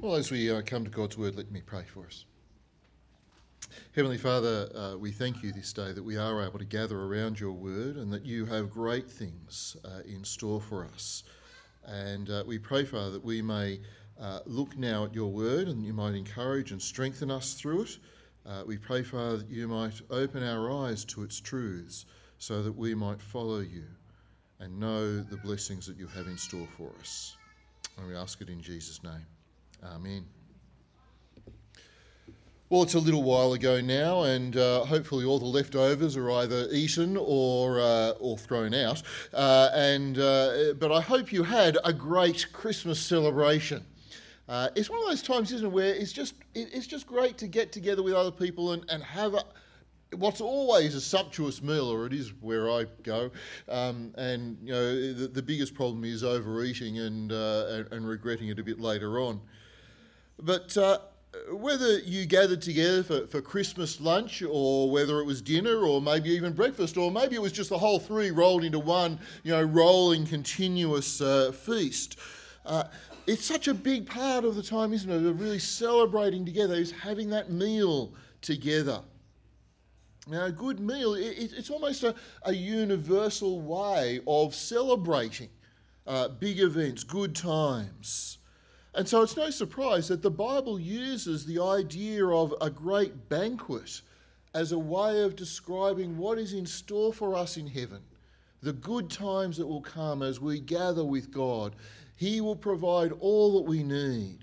Well, as we uh, come to God's word, let me pray for us. Heavenly Father, uh, we thank you this day that we are able to gather around your word and that you have great things uh, in store for us. And uh, we pray, Father, that we may uh, look now at your word and you might encourage and strengthen us through it. Uh, we pray, Father, that you might open our eyes to its truths so that we might follow you and know the blessings that you have in store for us. And we ask it in Jesus' name. Amen. Well, it's a little while ago now, and uh, hopefully all the leftovers are either eaten or uh, or thrown out. Uh, and uh, but I hope you had a great Christmas celebration. Uh, it's one of those times, isn't it, where it's just it, it's just great to get together with other people and, and have a, what's always a sumptuous meal, or it is where I go. Um, and you know, the, the, biggest problem is overeating and, uh, and, and regretting it a bit later on. But uh, whether you gathered together for, for Christmas lunch or whether it was dinner or maybe even breakfast or maybe it was just the whole three rolled into one, you know, rolling continuous uh, feast. Uh, it's such a big part of the time, isn't it, of really celebrating together, is having that meal together. Now, a good meal, it, it's almost a, a, universal way of celebrating uh, big events, good times. And so it's no surprise that the Bible uses the idea of a great banquet as a way of describing what is in store for us in heaven, the good times that will come as we gather with God. He will provide all that we need.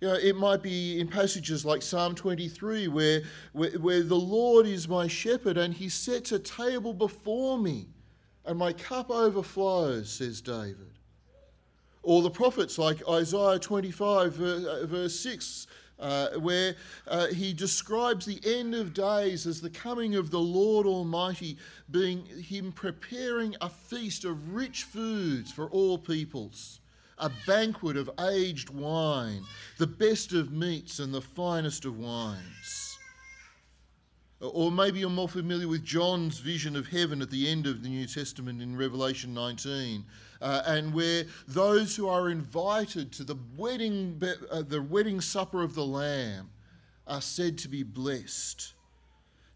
You know, it might be in passages like Psalm 23 where, where, where the Lord is my shepherd and he sets a table before me and my cup overflows, says David. Or the prophets like Isaiah 25, uh, verse 6, uh, where uh, he describes the end of days as the coming of the Lord Almighty, being him preparing a feast of rich foods for all peoples, a banquet of aged wine, the best of meats and the finest of wines. Or maybe you're more familiar with John's vision of heaven at the end of the New Testament in Revelation 19, uh, and where those who are invited to the wedding, uh, the wedding supper of the Lamb are said to be blessed.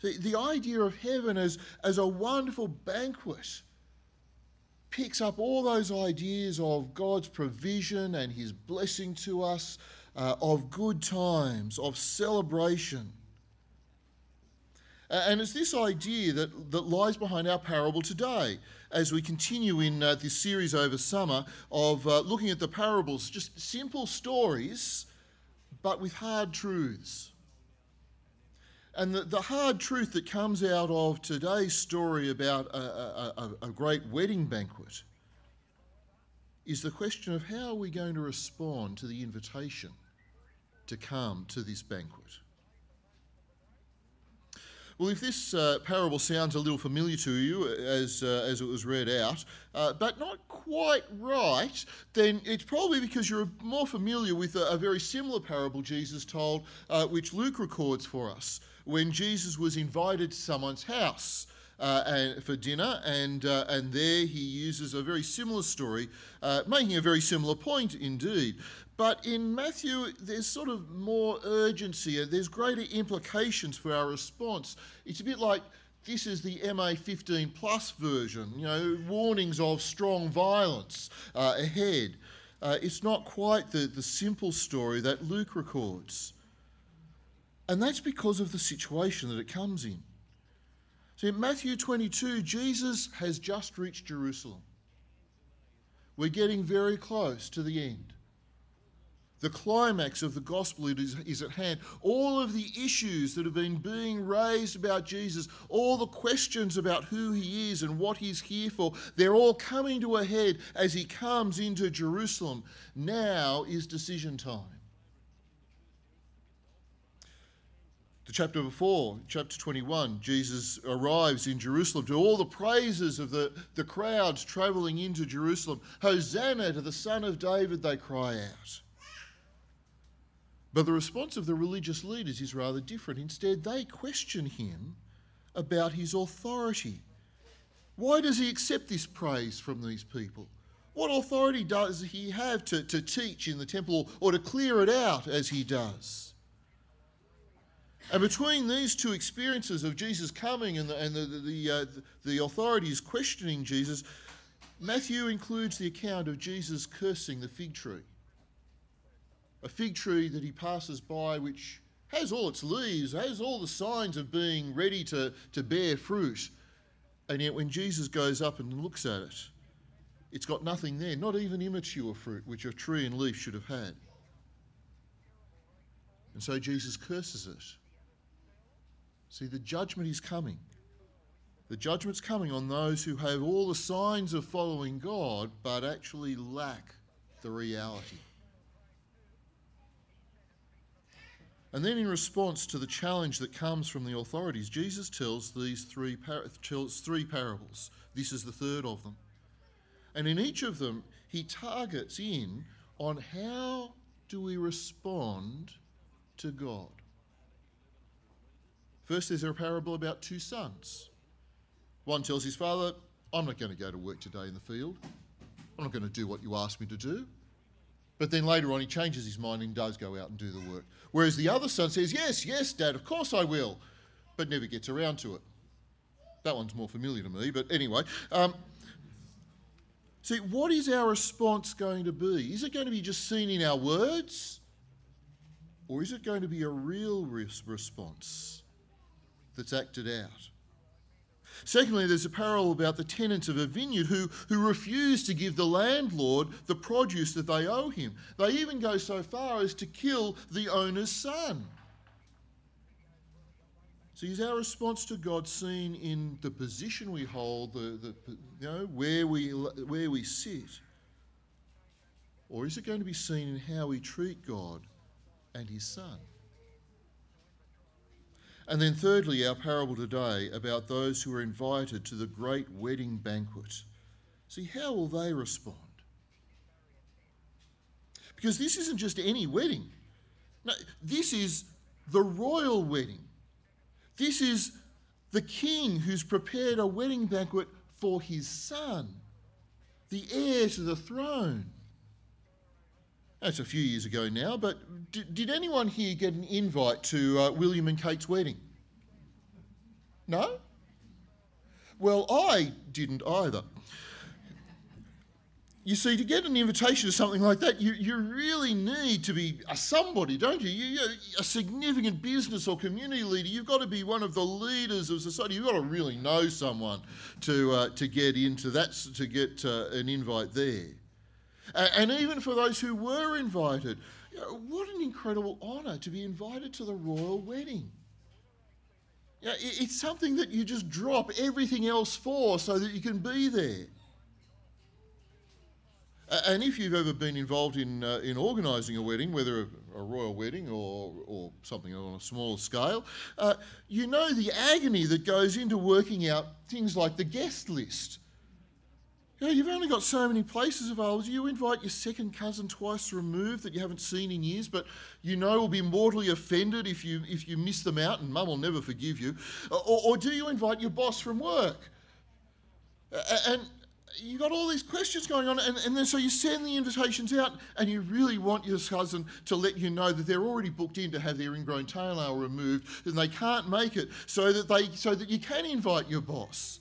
The, the idea of heaven as, as a wonderful banquet picks up all those ideas of God's provision and His blessing to us, uh, of good times, of celebration. And it's this idea that, that lies behind our parable today as we continue in uh, this series over summer of uh, looking at the parables, just simple stories, but with hard truths. And the, the hard truth that comes out of today's story about a, a, a, a great wedding banquet is the question of how are we going to respond to the invitation to come to this banquet? Well, if this uh, parable sounds a little familiar to you as, uh, as it was read out, uh, but not quite right, then it's probably because you're more familiar with a, a very similar parable Jesus told, uh, which Luke records for us, when Jesus was invited to someone's house. Uh, and, for dinner, and, uh, and there he uses a very similar story, uh, making a very similar point indeed. But in Matthew, there's sort of more urgency, and there's greater implications for our response. It's a bit like this is the MA 15 plus version, you know, warnings of strong violence uh, ahead. Uh, it's not quite the, the simple story that Luke records. And that's because of the situation that it comes in. So in Matthew 22, Jesus has just reached Jerusalem. We're getting very close to the end. The climax of the gospel is, is at hand. All of the issues that have been being raised about Jesus, all the questions about who he is and what he's here for, they're all coming to a head as he comes into Jerusalem. Now is decision time. The chapter before, chapter 21, Jesus arrives in Jerusalem to all the praises of the, the crowds travelling into Jerusalem. Hosanna to the Son of David, they cry out. But the response of the religious leaders is rather different. Instead, they question him about his authority. Why does he accept this praise from these people? What authority does he have to, to teach in the temple or to clear it out as he does? And between these two experiences of Jesus coming and the, and the, the, uh, the authorities questioning Jesus, Matthew includes the account of Jesus cursing the fig tree. A fig tree that he passes by, which has all its leaves, has all the signs of being ready to, to bear fruit. And yet, when Jesus goes up and looks at it, it's got nothing there, not even immature fruit, which a tree and leaf should have had. And so Jesus curses it. See, the judgment is coming. The judgment's coming on those who have all the signs of following God but actually lack the reality. And then, in response to the challenge that comes from the authorities, Jesus tells these three, par- tells three parables. This is the third of them. And in each of them, he targets in on how do we respond to God. First, there's a parable about two sons. One tells his father, I'm not going to go to work today in the field. I'm not going to do what you asked me to do. But then later on, he changes his mind and does go out and do the work. Whereas the other son says, Yes, yes, Dad, of course I will, but never gets around to it. That one's more familiar to me, but anyway. Um, see, what is our response going to be? Is it going to be just seen in our words? Or is it going to be a real response? That's acted out. Secondly, there's a parable about the tenants of a vineyard who, who refuse to give the landlord the produce that they owe him. They even go so far as to kill the owner's son. So is our response to God seen in the position we hold, the, the, you know, where, we, where we sit? Or is it going to be seen in how we treat God and his son? And then, thirdly, our parable today about those who are invited to the great wedding banquet. See, how will they respond? Because this isn't just any wedding. No, this is the royal wedding. This is the king who's prepared a wedding banquet for his son, the heir to the throne. That's a few years ago now, but did, did anyone here get an invite to uh, William and Kate's wedding? No? Well, I didn't either. You see, to get an invitation to something like that, you, you really need to be a somebody, don't you? you? A significant business or community leader. You've got to be one of the leaders of society. You've got to really know someone to, uh, to get into that, to get uh, an invite there. And even for those who were invited, what an incredible honour to be invited to the royal wedding. It's something that you just drop everything else for so that you can be there. And if you've ever been involved in, uh, in organising a wedding, whether a, a, royal wedding or, or something on a smaller scale, uh, you know the agony that goes into working out things like the guest list you know, you've only got so many places available. You invite your second cousin twice removed that you haven't seen in years, but you know will be mortally offended if you if you miss them out, and mum will never forgive you. Uh, or, or do you invite your boss from work? And you've got all these questions going on, and, and then so you send the invitations out, and you really want your cousin to let you know that they're already booked in to have their ingrown toenail removed, and they can't make it, so that they so that you can invite your boss.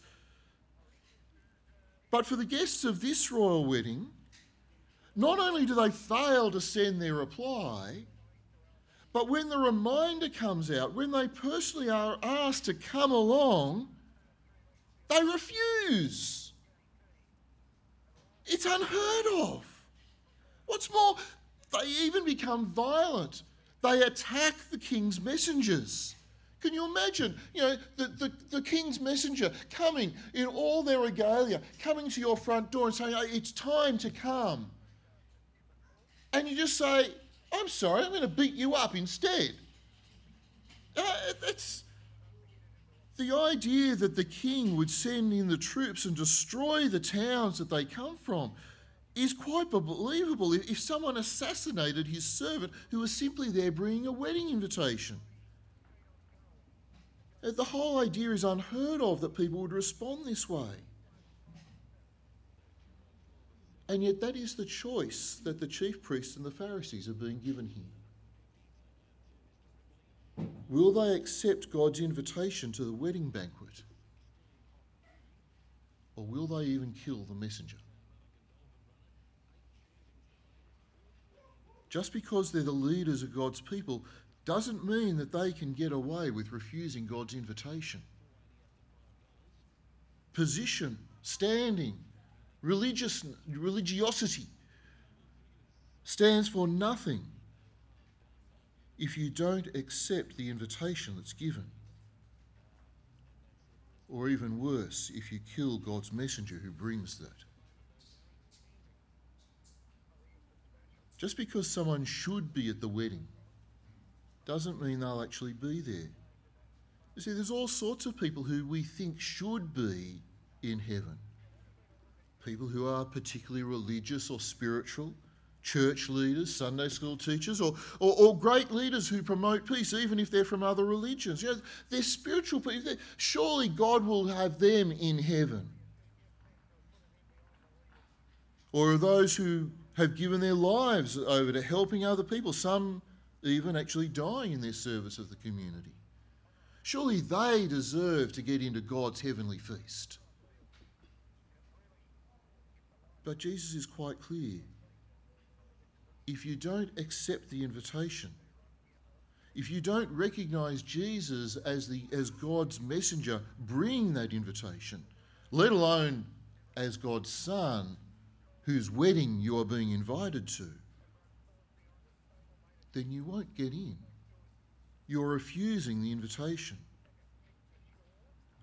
But for the guests of this royal wedding, not only do they fail to send their reply, but when the reminder comes out, when they personally are asked to come along, they refuse. It's unheard of. What's more, they even become violent. They attack the king's messengers. Can you imagine, you know, the, the, the, king's messenger coming in all their regalia, coming to your front door and saying, it's time to come. And you just say, I'm sorry, I'm going to beat you up instead. That's the idea that the king would send in the troops and destroy the towns that they come from is quite believable if someone assassinated his servant who was simply there bringing a wedding invitation. Uh, the whole idea is unheard of that people would respond this way. And yet, that is the choice that the chief priests and the Pharisees are being given here. Will they accept God's invitation to the wedding banquet? Or will they even kill the messenger? Just because they're the leaders of God's people doesn't mean that they can get away with refusing God's invitation. Position, standing, religious, religiosity stands for nothing if you don't accept the invitation that's given. Or even worse, if you kill God's messenger who brings that. Just because someone should be at the wedding doesn't mean they'll actually be there. You see, there's all sorts of people who we think should be in heaven. People who are particularly religious or spiritual, church leaders, Sunday school teachers, or, or, or, great leaders who promote peace, even if they're from other religions. You know, they're spiritual people. Surely God will have them in heaven. Or those who have given their lives over to helping other people, some even actually dying in their service of the community. Surely they deserve to get into God's heavenly feast. But Jesus is quite clear. If you don't accept the invitation, if you don't recognize Jesus as, the, as God's messenger bringing that invitation, let alone as God's Son, whose wedding you are being invited to, then you won't get in. You're refusing the invitation.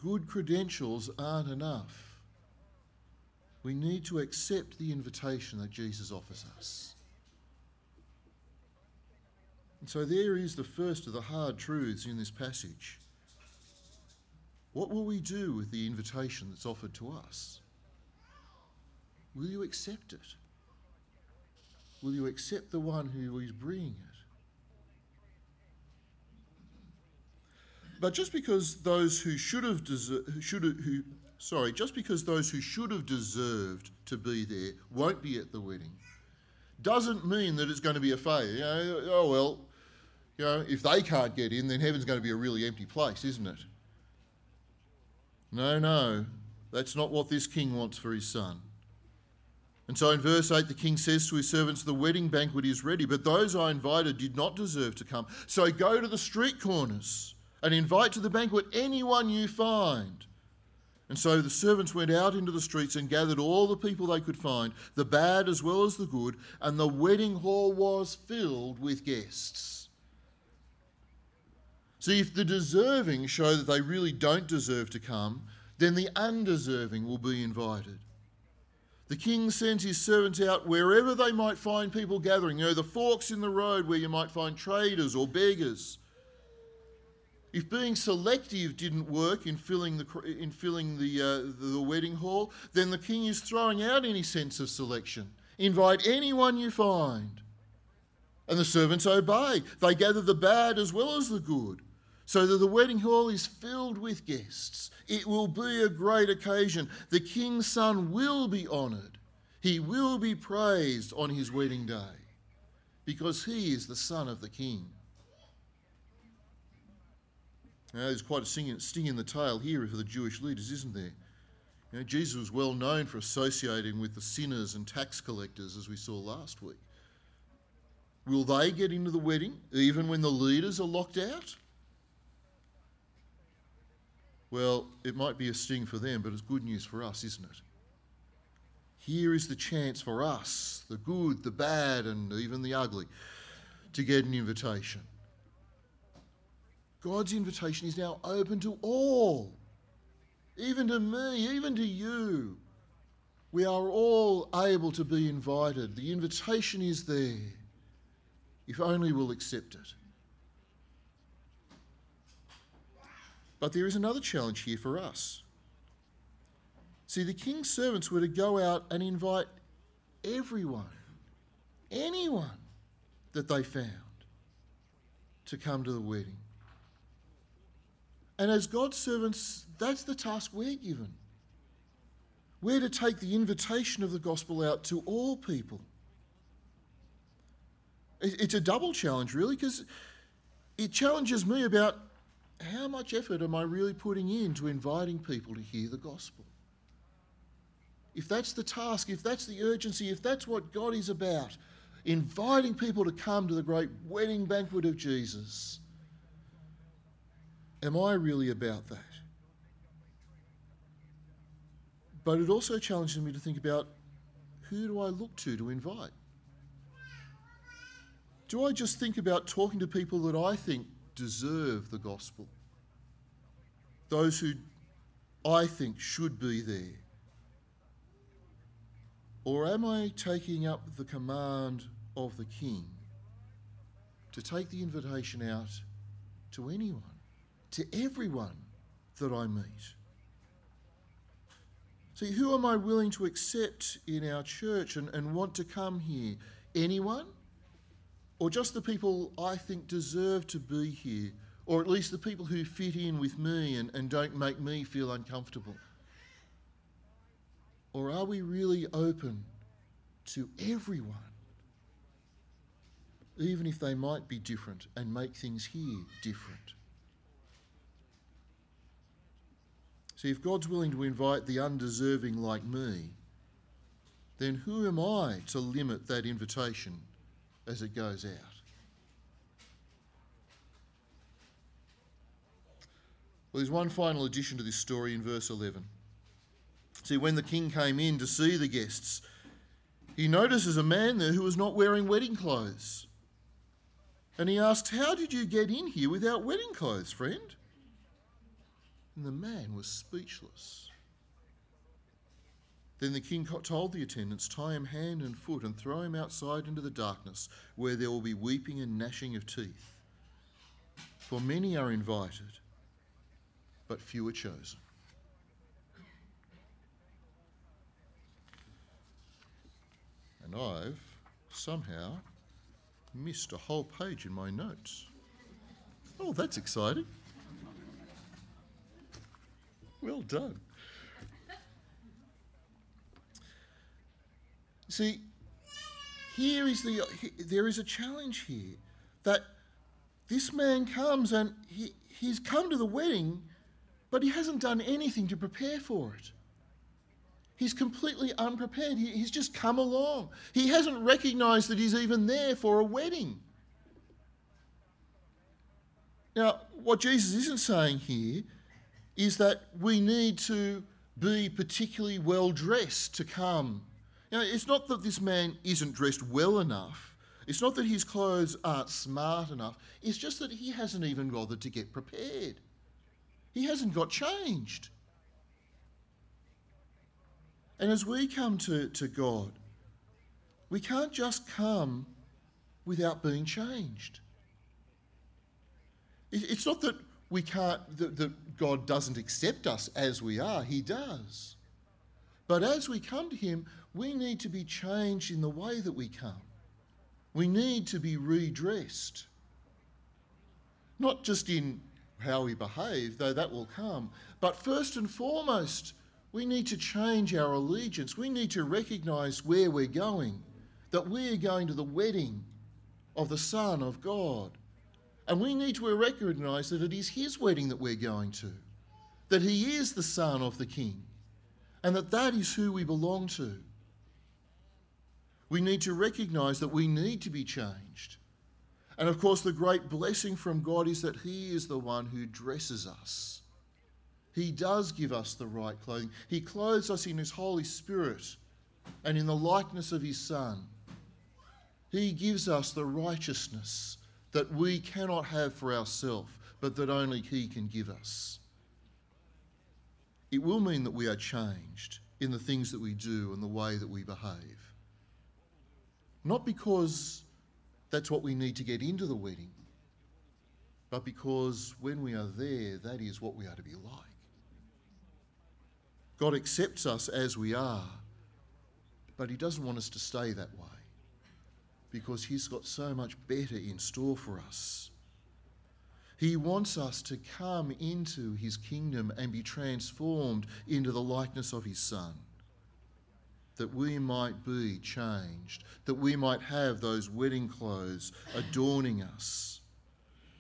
Good credentials aren't enough. We need to accept the invitation that Jesus offers us. And so there is the first of the hard truths in this passage. What will we do with the invitation that's offered to us? Will you accept it? Will you accept the one who is bringing it? But just because those who should have deser- should who sorry, just because those who should have deserved to be there won't be at the wedding, doesn't mean that it's going to be a failure. You know, oh well, you know, if they can't get in, then heaven's going to be a really empty place, isn't it? No, no, that's not what this king wants for his son. And so in verse 8, the king says to his servants, The wedding banquet is ready, but those I invited did not deserve to come. So go to the street corners and invite to the banquet anyone you find. And so the servants went out into the streets and gathered all the people they could find, the bad as well as the good, and the wedding hall was filled with guests. See, if the deserving show that they really don't deserve to come, then the undeserving will be invited. The king sends his servants out wherever they might find people gathering. You know, the forks in the road where you might find traders or beggars. If being selective didn't work in filling the, in filling the, uh, the wedding hall, then the king is throwing out any sense of selection. Invite anyone you find. And the servants obey. They gather the bad as well as the good, so that the wedding hall is filled with guests. It will be a great occasion. The king's son will be honoured. He will be praised on his wedding day because he is the son of the king. Now, there's quite a sting in the tail here for the Jewish leaders, isn't there? You know, Jesus was well known for associating with the sinners and tax collectors, as we saw last week. Will they get into the wedding even when the leaders are locked out? Well, it might be a sting for them, but it's good news for us, isn't it? Here is the chance for us, the good, the bad, and even the ugly, to get an invitation. God's invitation is now open to all, even to me, even to you. We are all able to be invited. The invitation is there, if only we'll accept it. But there is another challenge here for us. See, the king's servants were to go out and invite everyone, anyone that they found, to come to the wedding. And as God's servants, that's the task we're given. We're to take the invitation of the gospel out to all people. It's a double challenge, really, because it challenges me about how much effort am I really putting into inviting people to hear the gospel? If that's the task, if that's the urgency, if that's what God is about, inviting people to come to the great wedding banquet of Jesus, am I really about that? But it also challenges me to think about who do I look to to invite? Do I just think about talking to people that I think deserve the gospel? Those who I think should be there? Or am I taking up the command of the King to take the invitation out to anyone, to everyone that I meet? See, who am I willing to accept in our church and, and want to come here? Anyone? or just the people I think deserve to be here, or at least the people who fit in with me and, and don't make me feel uncomfortable? Or are we really open to everyone, even if they might be different and make things here different? See, if God's willing to invite the undeserving like me, then who am I to limit that invitation as it goes out. Well, there's one final addition to this story in verse 11. See, when the king came in to see the guests, he notices a man there who was not wearing wedding clothes. And he asks, How did you get in here without wedding clothes, friend? And the man was speechless. Then the king told the attendants, Tie him hand and foot and throw him outside into the darkness, where there will be weeping and gnashing of teeth. For many are invited, but few are chosen. And I've somehow missed a whole page in my notes. Oh, that's exciting. Well done. See, here is the there is a challenge here that this man comes and he, he's come to the wedding, but he hasn't done anything to prepare for it. He's completely unprepared. He, he's just come along. He hasn't recognized that he's even there for a wedding. Now, what Jesus isn't saying here is that we need to be particularly well dressed to come you know, it's not that this man isn't dressed well enough. It's not that his clothes aren't smart enough. It's just that he hasn't even bothered to get prepared. He hasn't got changed. And as we come to, to God, we can't just come without being changed. It, it's not that we can't, that, that God doesn't accept us as we are, He does. But as we come to Him, we need to be changed in the way that we come. We need to be redressed. Not just in how we behave, though that will come, but first and foremost, we need to change our allegiance. We need to recognise where we're going, that we are going to the wedding of the Son of God. And we need to recognise that it is His wedding that we're going to, that He is the Son of the King, and that that is who we belong to. We need to recognize that we need to be changed. And of course, the great blessing from God is that He is the one who dresses us. He does give us the right clothing. He clothes us in His Holy Spirit and in the likeness of His Son. He gives us the righteousness that we cannot have for ourselves, but that only He can give us. It will mean that we are changed in the things that we do and the way that we behave. Not because that's what we need to get into the wedding, but because when we are there, that is what we are to be like. God accepts us as we are, but He doesn't want us to stay that way because He's got so much better in store for us. He wants us to come into His kingdom and be transformed into the likeness of His Son. that we might be changed, that we might have those wedding clothes adorning us,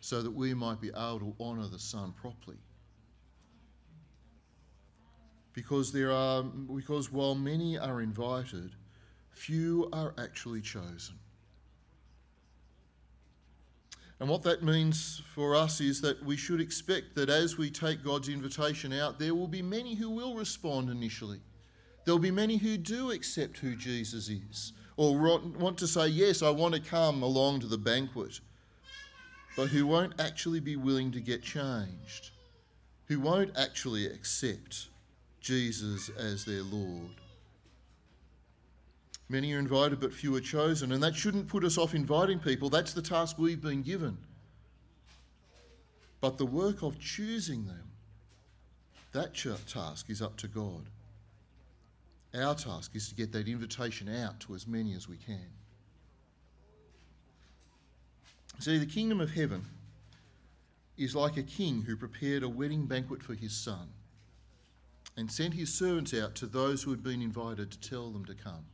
so that we might be able to honour the Son properly. Because there are because while many are invited, few are actually chosen. And what that means for us is that we should expect that as we take God's invitation out, there will be many who will respond initially. There'll be many who do accept who Jesus is or want to say, Yes, I want to come along to the banquet, but who won't actually be willing to get changed, who won't actually accept Jesus as their Lord. Many are invited, but few are chosen. And that shouldn't put us off inviting people. That's the task we've been given. But the work of choosing them, that task is up to God. Our task is to get that invitation out to as many as we can. See, the kingdom of heaven is like a king who prepared a wedding banquet for his son and sent his servants out to those who had been invited to tell them to come.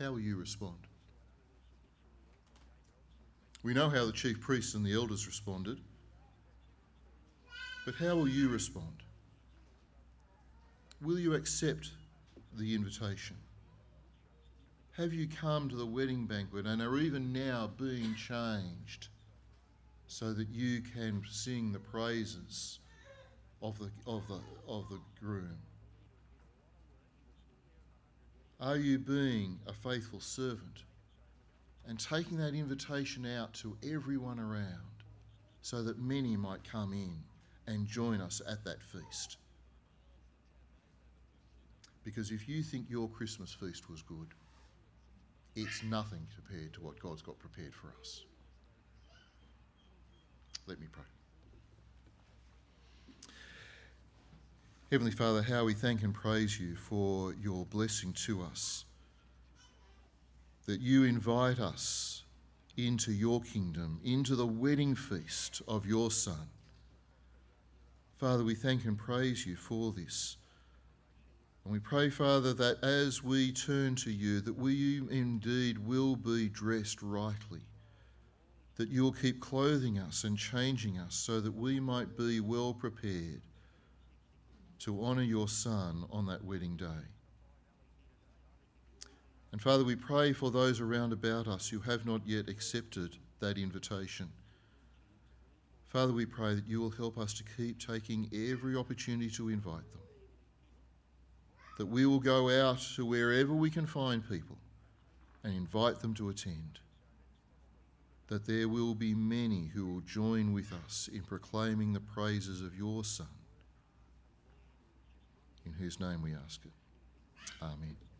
How will you respond? We know how the chief priests and the elders responded, but how will you respond? Will you accept the invitation? Have you come to the wedding banquet and are even now being changed so that you can sing the praises of the, of the, of the groom? Are you being a faithful servant and taking that invitation out to everyone around so that many might come in and join us at that feast? Because if you think your Christmas feast was good, it's nothing compared to what God's got prepared for us. Let me pray. Heavenly Father, how we thank and praise you for your blessing to us. That you invite us into your kingdom, into the wedding feast of your Son. Father, we thank and praise you for this. And we pray, Father, that as we turn to you, that we indeed will be dressed rightly, that you'll keep clothing us and changing us so that we might be well prepared to honour your Son on that wedding day. And Father, we pray for those around about us who have not yet accepted that invitation. Father, we pray that you will help us to keep taking every opportunity to invite them. That we will go out to wherever we can find people and invite them to attend. That there will be many who will join with us in proclaiming the praises of your Son in whose name we ask it. Amen.